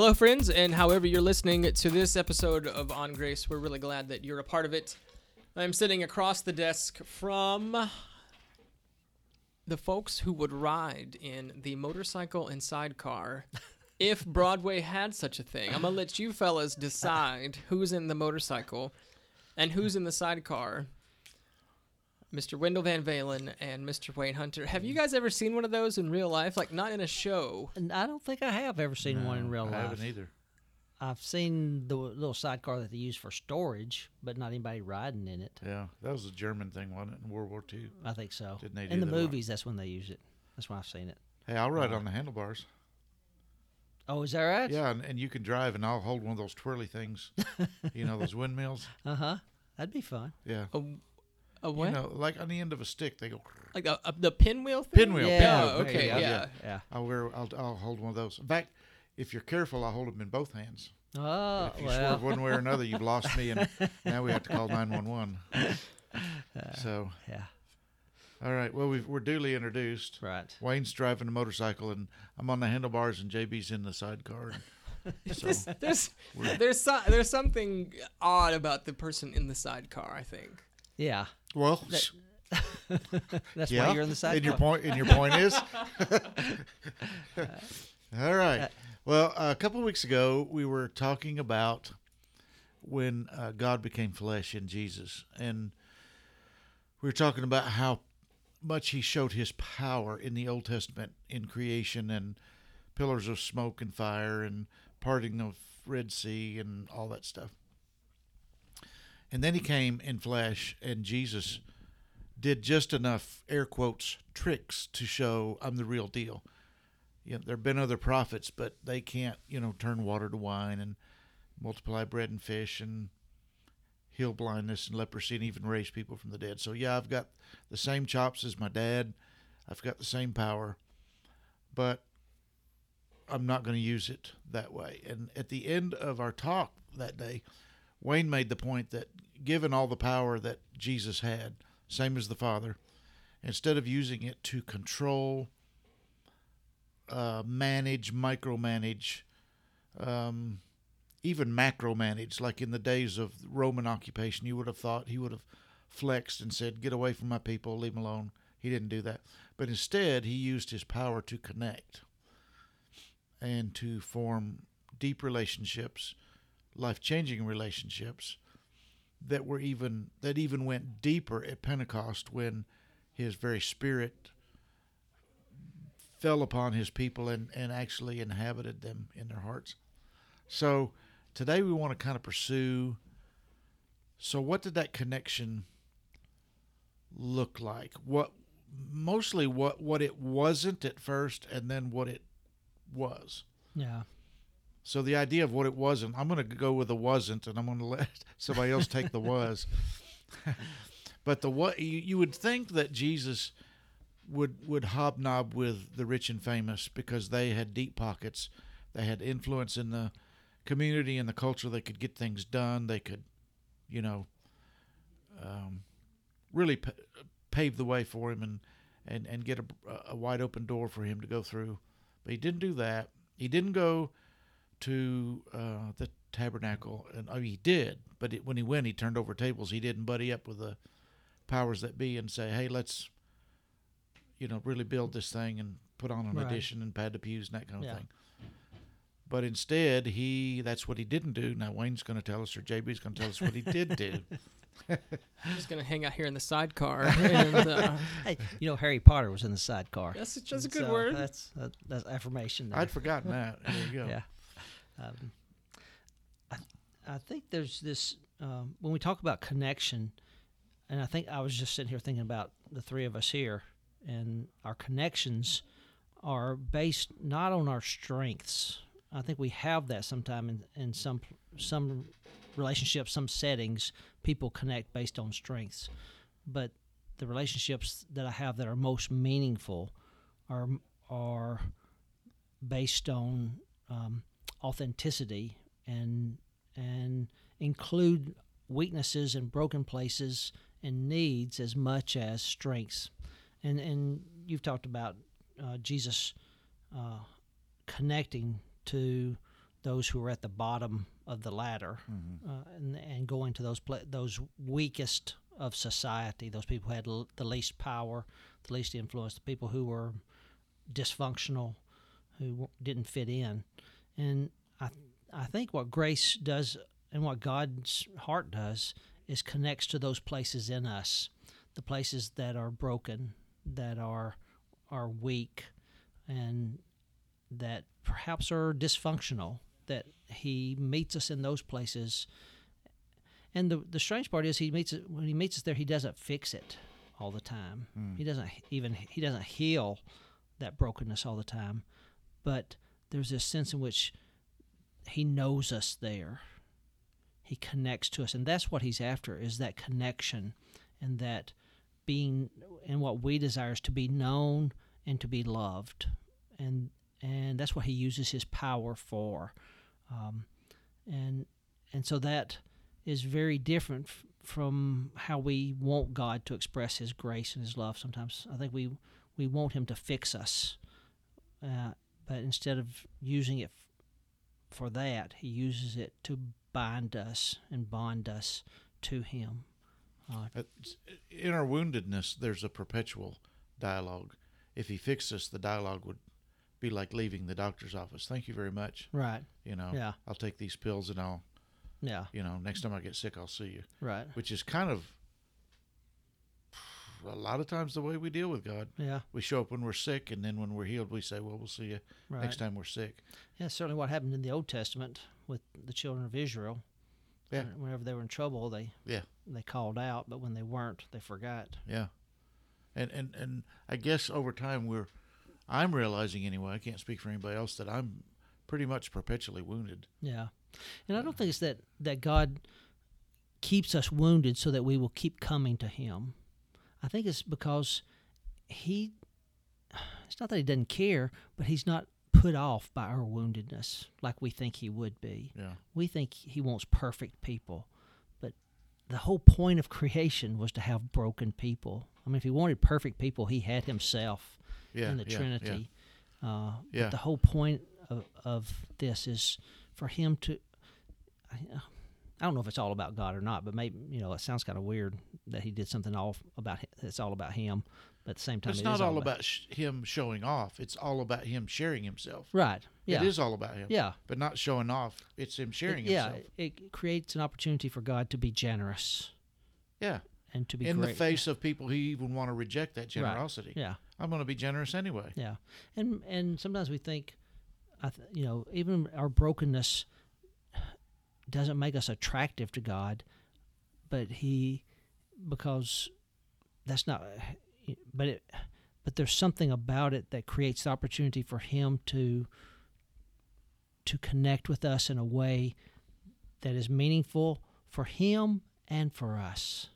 Hello, friends, and however you're listening to this episode of On Grace, we're really glad that you're a part of it. I'm sitting across the desk from the folks who would ride in the motorcycle and sidecar if Broadway had such a thing. I'm going to let you fellas decide who's in the motorcycle and who's in the sidecar. Mr. Wendell Van Valen and Mr. Wayne Hunter. Have you guys ever seen one of those in real life? Like, not in a show. And I don't think I have ever seen one in real I life. haven't either. I've seen the little sidecar that they use for storage, but not anybody riding in it. Yeah, that was a German thing, wasn't it, in World War II? I think so. Didn't they in do the that? movies, that's when they use it. That's when I've seen it. Hey, I'll ride Uh, on the handlebars. Oh, is that right? Yeah, and, and you can drive, and I'll hold one of those twirly things. you know, those windmills. Uh huh. That'd be fun. Yeah. A, a what? You know, like on the end of a stick, they go. like a, a, the pinwheel thing? Pinwheel, Yeah. Oh, pinwheel, okay, pinwheel, yeah. Yeah. I'll wear. I'll, I'll hold one of those. In fact, if you're careful, I'll hold them in both hands. Oh, If you well. swerve one way or another, you've lost me, and now we have to call nine one one. Uh, so, Yeah. all right. Well, we've, we're duly introduced. Right. Wayne's driving a motorcycle, and I'm on the handlebars, and JB's in the sidecar. So There's there's there's, so, there's something odd about the person in the sidecar. I think. Yeah. well, That- That's yeah. why you're in the sidecar. And your point, and your point is, all right. Well, a couple of weeks ago, we were talking about when uh, God became flesh in Jesus, and we were talking about how much He showed His power in the Old Testament in creation and pillars of smoke and fire and parting of Red Sea and all that stuff. And then He came in flesh, and Jesus did just enough air quotes tricks to show I'm the real deal. You know, there have been other prophets, but they can't, you know, turn water to wine and multiply bread and fish and heal blindness and leprosy and even raise people from the dead. So yeah, I've got the same chops as my dad. I've got the same power, but I'm not going to use it that way. And at the end of our talk that day, Wayne made the point that given all the power that Jesus had, same as the Father, instead of using it to control, uh, manage, micromanage, um, even macromanage, like in the days of Roman occupation, you would have thought he would have flexed and said, Get away from my people, leave them alone. He didn't do that. But instead, he used his power to connect and to form deep relationships, life changing relationships that were even that even went deeper at Pentecost when his very spirit fell upon his people and, and actually inhabited them in their hearts. So today we want to kind of pursue so what did that connection look like? What mostly what what it wasn't at first and then what it was. Yeah. So the idea of what it wasn't, I'm going to go with the wasn't, and I'm going to let somebody else take the was. but the what you, you would think that Jesus would would hobnob with the rich and famous because they had deep pockets, they had influence in the community and the culture. They could get things done. They could, you know, um, really pa- pave the way for him and and and get a, a wide open door for him to go through. But he didn't do that. He didn't go to uh, the tabernacle, and oh, he did. But it, when he went, he turned over tables. He didn't buddy up with the powers that be and say, "Hey, let's, you know, really build this thing and put on an Right. addition and pad the pews and that kind of Yeah. thing." But instead, he—that's what he didn't do. Now Wayne's going to tell us, or JB's going to tell us what he did do. I'm just gonna hang out here in the sidecar. and, uh, Hey, you know Harry Potter was in the sidecar. that's that's a good So word. That's that, that's affirmation. There. I'd forgotten that. There you go. Yeah. Um, I I think there's this um, when we talk about connection, and I think I was just sitting here thinking about the three of us here, and our connections are based not on our strengths. I think we have that sometime in, in some some relationships, some settings, people connect based on strengths, but the relationships that I have that are most meaningful are are based on um, authenticity and and include weaknesses and broken places and needs as much as strengths. And and you've talked about uh, Jesus uh, connecting to those who are at the bottom of the ladder Mm-hmm. uh, and, and going to those pla- those weakest of society, those people who had l- the least power, the least influence, the people who were dysfunctional, who w- didn't fit in. And I I think what grace does and what God's heart does is connects to those places in us, the places that are broken, that are are weak, and that perhaps are dysfunctional. That He meets us in those places. And the the strange part is he meets it when he meets us there. He doesn't fix it all the time. Hmm. He doesn't even he doesn't heal that brokenness all the time. But there's this sense in which he knows us there. He connects to us, and that's what he's after is that connection, and that being and what we desire is to be known and to be loved, and and that's what he uses his power for, um, and and so that is very different f- from how we want God to express His grace and His love. Sometimes I think we we want Him to fix us, uh, but instead of using it f- for that, He uses it to bind us and bond us to Him. Uh, In our woundedness, there's a perpetual dialogue. If he fixed us, the dialogue would be like leaving the doctor's office. Thank you very much. right. You know, Yeah. I'll take these pills and I'll, Yeah. you know, next time I get sick, I'll see you. Right. Which is kind of a lot of times the way we deal with God. Yeah. We show up when we're sick, and then when we're healed, we say, "Well, we'll see you Right. next time we're sick." Yeah. Certainly, what happened in the Old Testament with the children of Israel. Yeah. Whenever they were in trouble, they Yeah. they called out, but when they weren't, they forgot. Yeah, and and and I guess over time we're, I'm realizing anyway. I can't speak for anybody else that I'm pretty much perpetually wounded. Yeah, and I don't think it's that that God keeps us wounded so that we will keep coming to Him. I think it's because He. It's not that He doesn't care, but He's not put off by our woundedness like we think He would be. Yeah, We think He wants perfect people, but the whole point of creation was to have broken people. I mean, if He wanted perfect people, He had Himself yeah, in the yeah, Trinity. Uh, Yeah. But the whole point of, of this is for him to. I, I don't know if it's all about God or not, but maybe you know it sounds kind of weird that he did something all about it's all about him, but at the same time It's it not all about sh- him showing off. It's all about him sharing himself. right. Yeah, It is all about him. Yeah, but not showing off. It's him sharing It- yeah. himself. It, it creates an opportunity for God to be generous Yeah, and to be in great. the face of people who even want to reject that generosity. Yeah, I'm going to be generous anyway. Yeah, and and sometimes we think, I th- you know, even our brokenness doesn't make us attractive to God, but He, because that's not, but it, but there's something about it that creates the opportunity for Him to to connect with us in a way that is meaningful for Him and for us.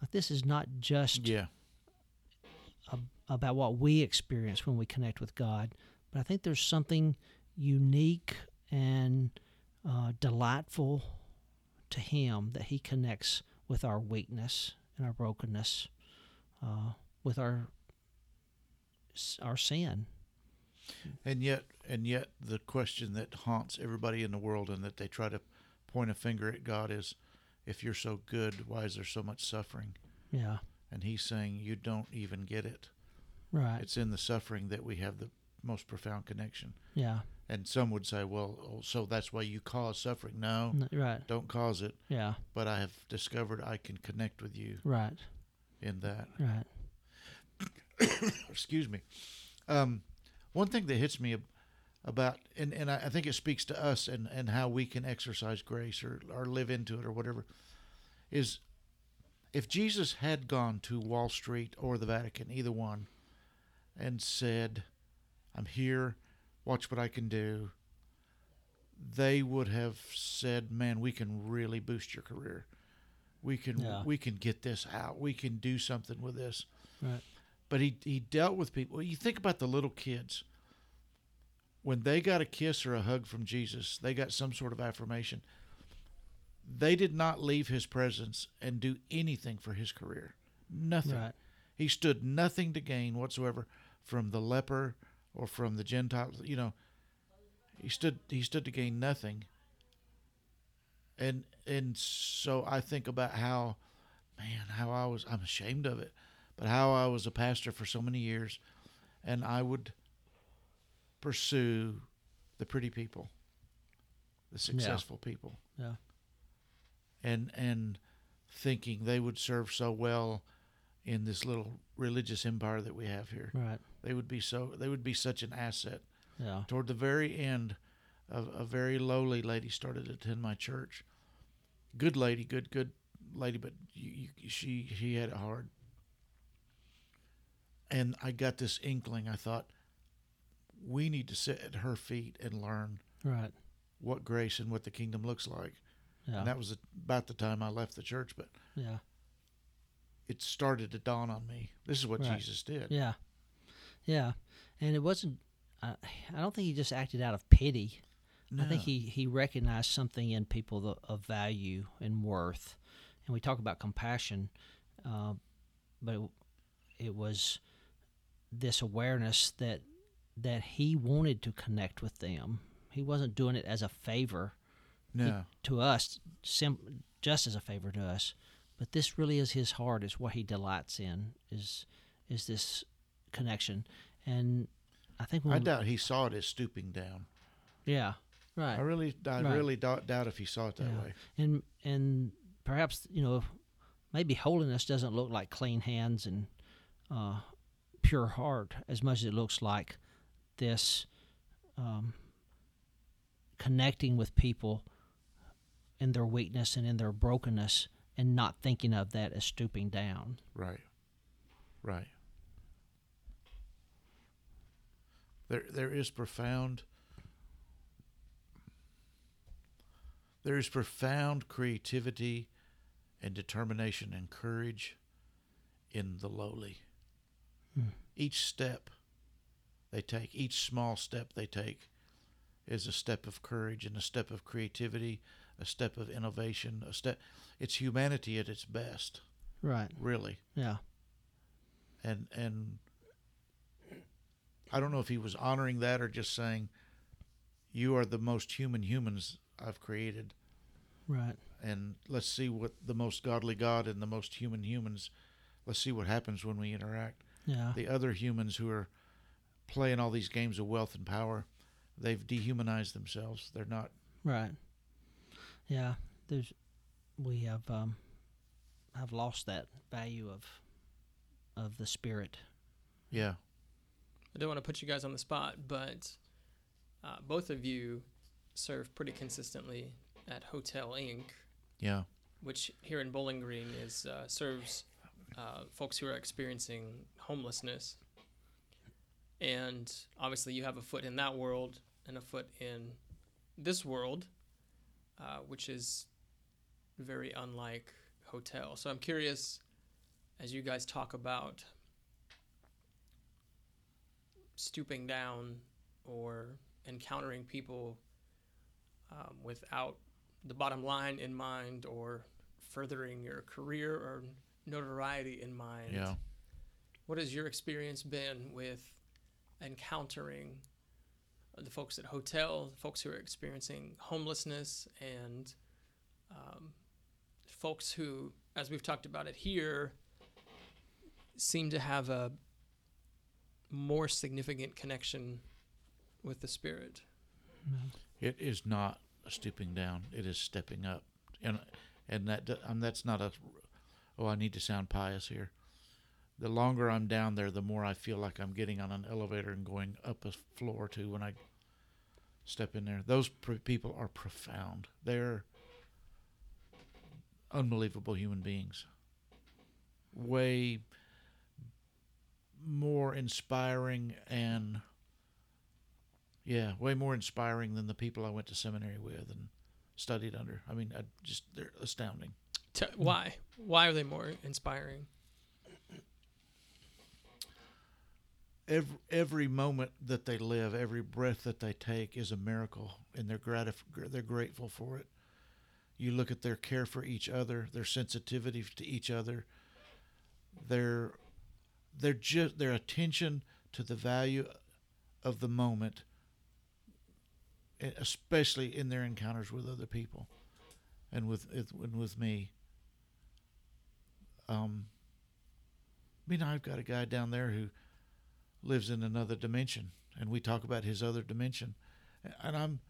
Like this is not just Yeah, ab- about what we experience when we connect with God, but I think there's something unique and uh, delightful to Him that He connects with our weakness and our brokenness, uh, with our our sin. and yet, and yet, the question that haunts everybody in the world, and that they try to point a finger at God, is, if you're so good, why is there so much suffering? Yeah, And He's saying, you don't even get it. right. It's in the suffering that we have the most profound connection. yeah, And some would say, well, oh, so that's why you cause suffering. No, right. don't cause it. Yeah, But I have discovered I can connect with you right. in that. Right. Excuse me. Um, one thing that hits me about, and, and I, I think it speaks to us and, and how we can exercise grace or, or live into it or whatever, is if Jesus had gone to Wall Street or the Vatican, either one, and said, I'm here, watch what I can do, they would have said, Man, we can really boost your career. We can Yeah. we can get this out. We can do something with this Right. but he he dealt with people. You think about the little kids. When they got a kiss or a hug from Jesus, they got some sort of affirmation. They did not leave his presence and do anything for his career. Nothing. Right. He stood nothing to gain whatsoever from the leper or from the Gentiles. You know, he stood he stood to gain nothing. And and so I think about how, man, how I was I'm ashamed of it, but how I was a pastor for so many years, and I would pursue the pretty people, the successful people, Yeah. and and thinking they would serve so well in this little religious empire that we have here. Right. They would be so they would be such an asset. Yeah. Toward the very end, a, a very lowly lady started to attend my church. Good lady, good good lady, but you, you, she she had it hard. And I got this inkling. I thought we need to sit at her feet and learn Right. what grace and what the kingdom looks like. Yeah. And that was about the time I left the church, but yeah. it started to dawn on me. This is what Right. Jesus did. Yeah. Yeah. And it wasn't. I I don't think he just acted out of pity. I think he, he recognized something in people of value and worth. And we talk about compassion, uh, but it, it was this awareness that that he wanted to connect with them. He wasn't doing it as a favor no. to us, sim- just as a favor to us. But this really is his heart. Is what he delights in. Is is this connection? And I think when I doubt he saw it as stooping down. yeah, right. I really, I Right. really doubt, doubt if he saw it that Yeah. way. and and perhaps you know maybe holiness doesn't look like clean hands and uh, pure heart as much as it looks like this um, connecting with people in their weakness and in their brokenness and not thinking of that as stooping down Right. Right. There there is profound there is profound creativity and determination and courage in the lowly. Hmm. Each step they take, each small step they take is a step of courage and a step of creativity, a step of innovation, a step it's humanity at its best, right really yeah and and I don't know if he was honoring that or just saying, "You are the most human humans I've created, right and let's see what the most godly God and the most human humans. Let's see what happens when we interact. yeah The other humans who are playing all these games of wealth and power, they've dehumanized themselves. They're not. right yeah there's we have um have lost that value of of the spirit Yeah, I don't want to put you guys on the spot, but uh, both of you serve pretty consistently at Hotel Inc., yeah, which here in Bowling Green is uh, serves uh, folks who are experiencing homelessness. And obviously, you have a foot in that world and a foot in this world, uh, which is very unlike hotel. So I'm curious, as you guys talk about stooping down or encountering people um, without the bottom line in mind or furthering your career or notoriety in mind. yeah. What has your experience been with encountering the folks at hotel, folks who are experiencing homelessness, and um, folks who, as we've talked about it here, seem to have a more significant connection with the spirit? It is not stooping down. It is stepping up, and and that and um, that's not a. Oh, I need to sound pious here. The longer I'm down there, the more I feel like I'm getting on an elevator and going up a floor or two when I step in there. Those pr- people are profound. They're unbelievable human beings. Way more inspiring and yeah, way more inspiring than the people I went to seminary with and studied under. I mean, I just they're astounding. T- why? Why are they more inspiring? Every every moment that they live, every breath that they take is a miracle, and they're gratif- they're grateful for it. You look at their care for each other, their sensitivity to each other, their their just their attention to the value of the moment especially in their encounters with other people, and with with- and with me. Um, I mean, I've got a guy down there who lives in another dimension, and we talk about his other dimension, and I'm.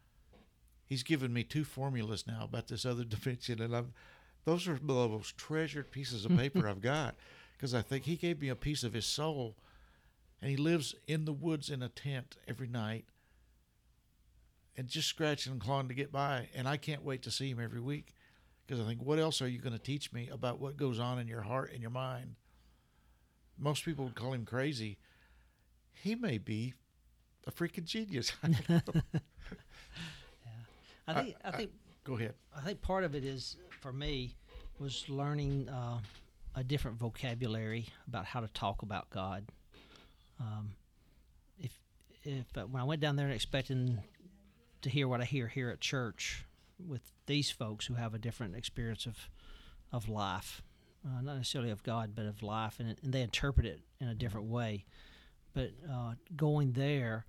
He's given me two formulas now about this other dimension, and I'm. Those are the most treasured pieces of paper I've got, because I think he gave me a piece of his soul, and he lives in the woods in a tent every night, and just scratching and clawing to get by, and I can't wait to see him every week, because I think, what else are you going to teach me about what goes on in your heart and your mind? Most people would call him crazy. He may be a freaking genius. I think I, think Go ahead. I think part of it is for me was learning uh, a different vocabulary about how to talk about God. Um, if if uh, when I went down there expecting to hear what I hear here at church with these folks who have a different experience of of life, uh, not necessarily of God, but of life, and, and they interpret it in a different way. But uh, going there,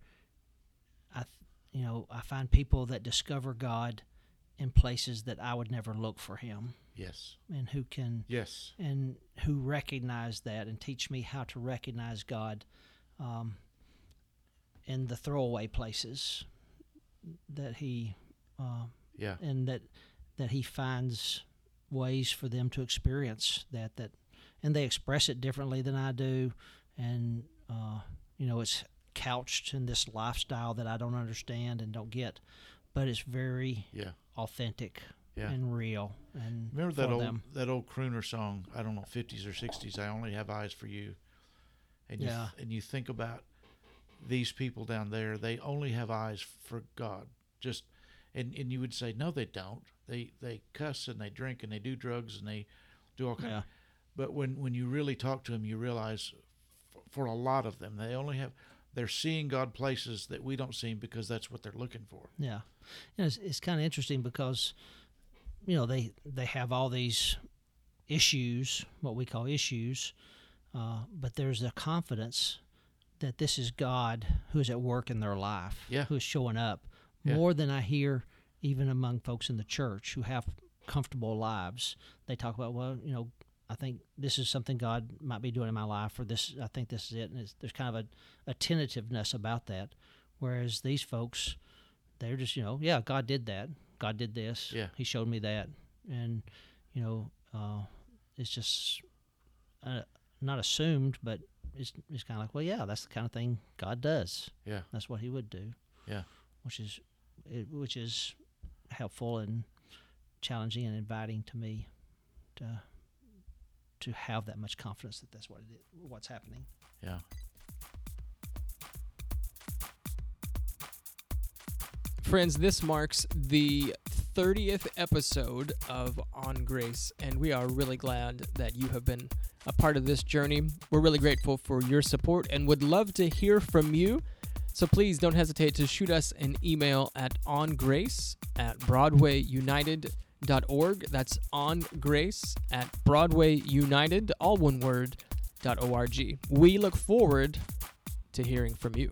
I you know I find people that discover God in places that I would never look for Him, Yes. and who can Yes. and who recognize that and teach me how to recognize God um, in the throwaway places that He uh, Yeah. and that that He finds ways for them to experience that that and they express it differently than I do, and uh, you know it's couched in this lifestyle that I don't understand and don't get, but it's very Yeah. authentic Yeah. and real and Remember that old them. that old crooner song? I don't know, fifties or sixties. I only have eyes for you. And you Yeah. and you think about these people down there. They only have eyes for God. Just and and you would say no, they don't. They they cuss and they drink and they do drugs and they do all kinds. Yeah. But when when you really talk to them, you realize for a lot of them, they only have they're seeing God places that we don't see because that's what they're looking for. Yeah, you know, it's, it's kind of interesting because you know they they have all these issues, what we call issues, uh, but there's a confidence that this is God who is at work in their life, Yeah. who is showing up Yeah. more than I hear even among folks in the church who have comfortable lives. They talk about, well, you know, I think this is something God might be doing in my life, or this, I think this is it. And it's, there's kind of a, a tentativeness about that. Whereas these folks, they're just, you know, yeah, God did that. God did this. Yeah. He showed me that. And, you know, uh, it's just uh, not assumed, but it's, it's kind of like, well, yeah, that's the kind of thing God does. Yeah. That's what He would do. Yeah. Which is, it, which is helpful and challenging and inviting to me to to have that much confidence that that's what it is, what's happening. Yeah. Friends, this marks the 30th episode of On Grace, and we are really glad that you have been a part of this journey. We're really grateful for your support and would love to hear from you. So please don't hesitate to shoot us an email at ongrace at broadwayunited.org. That's ongrace at broadwayunited, all one word, org. We look forward to hearing from you.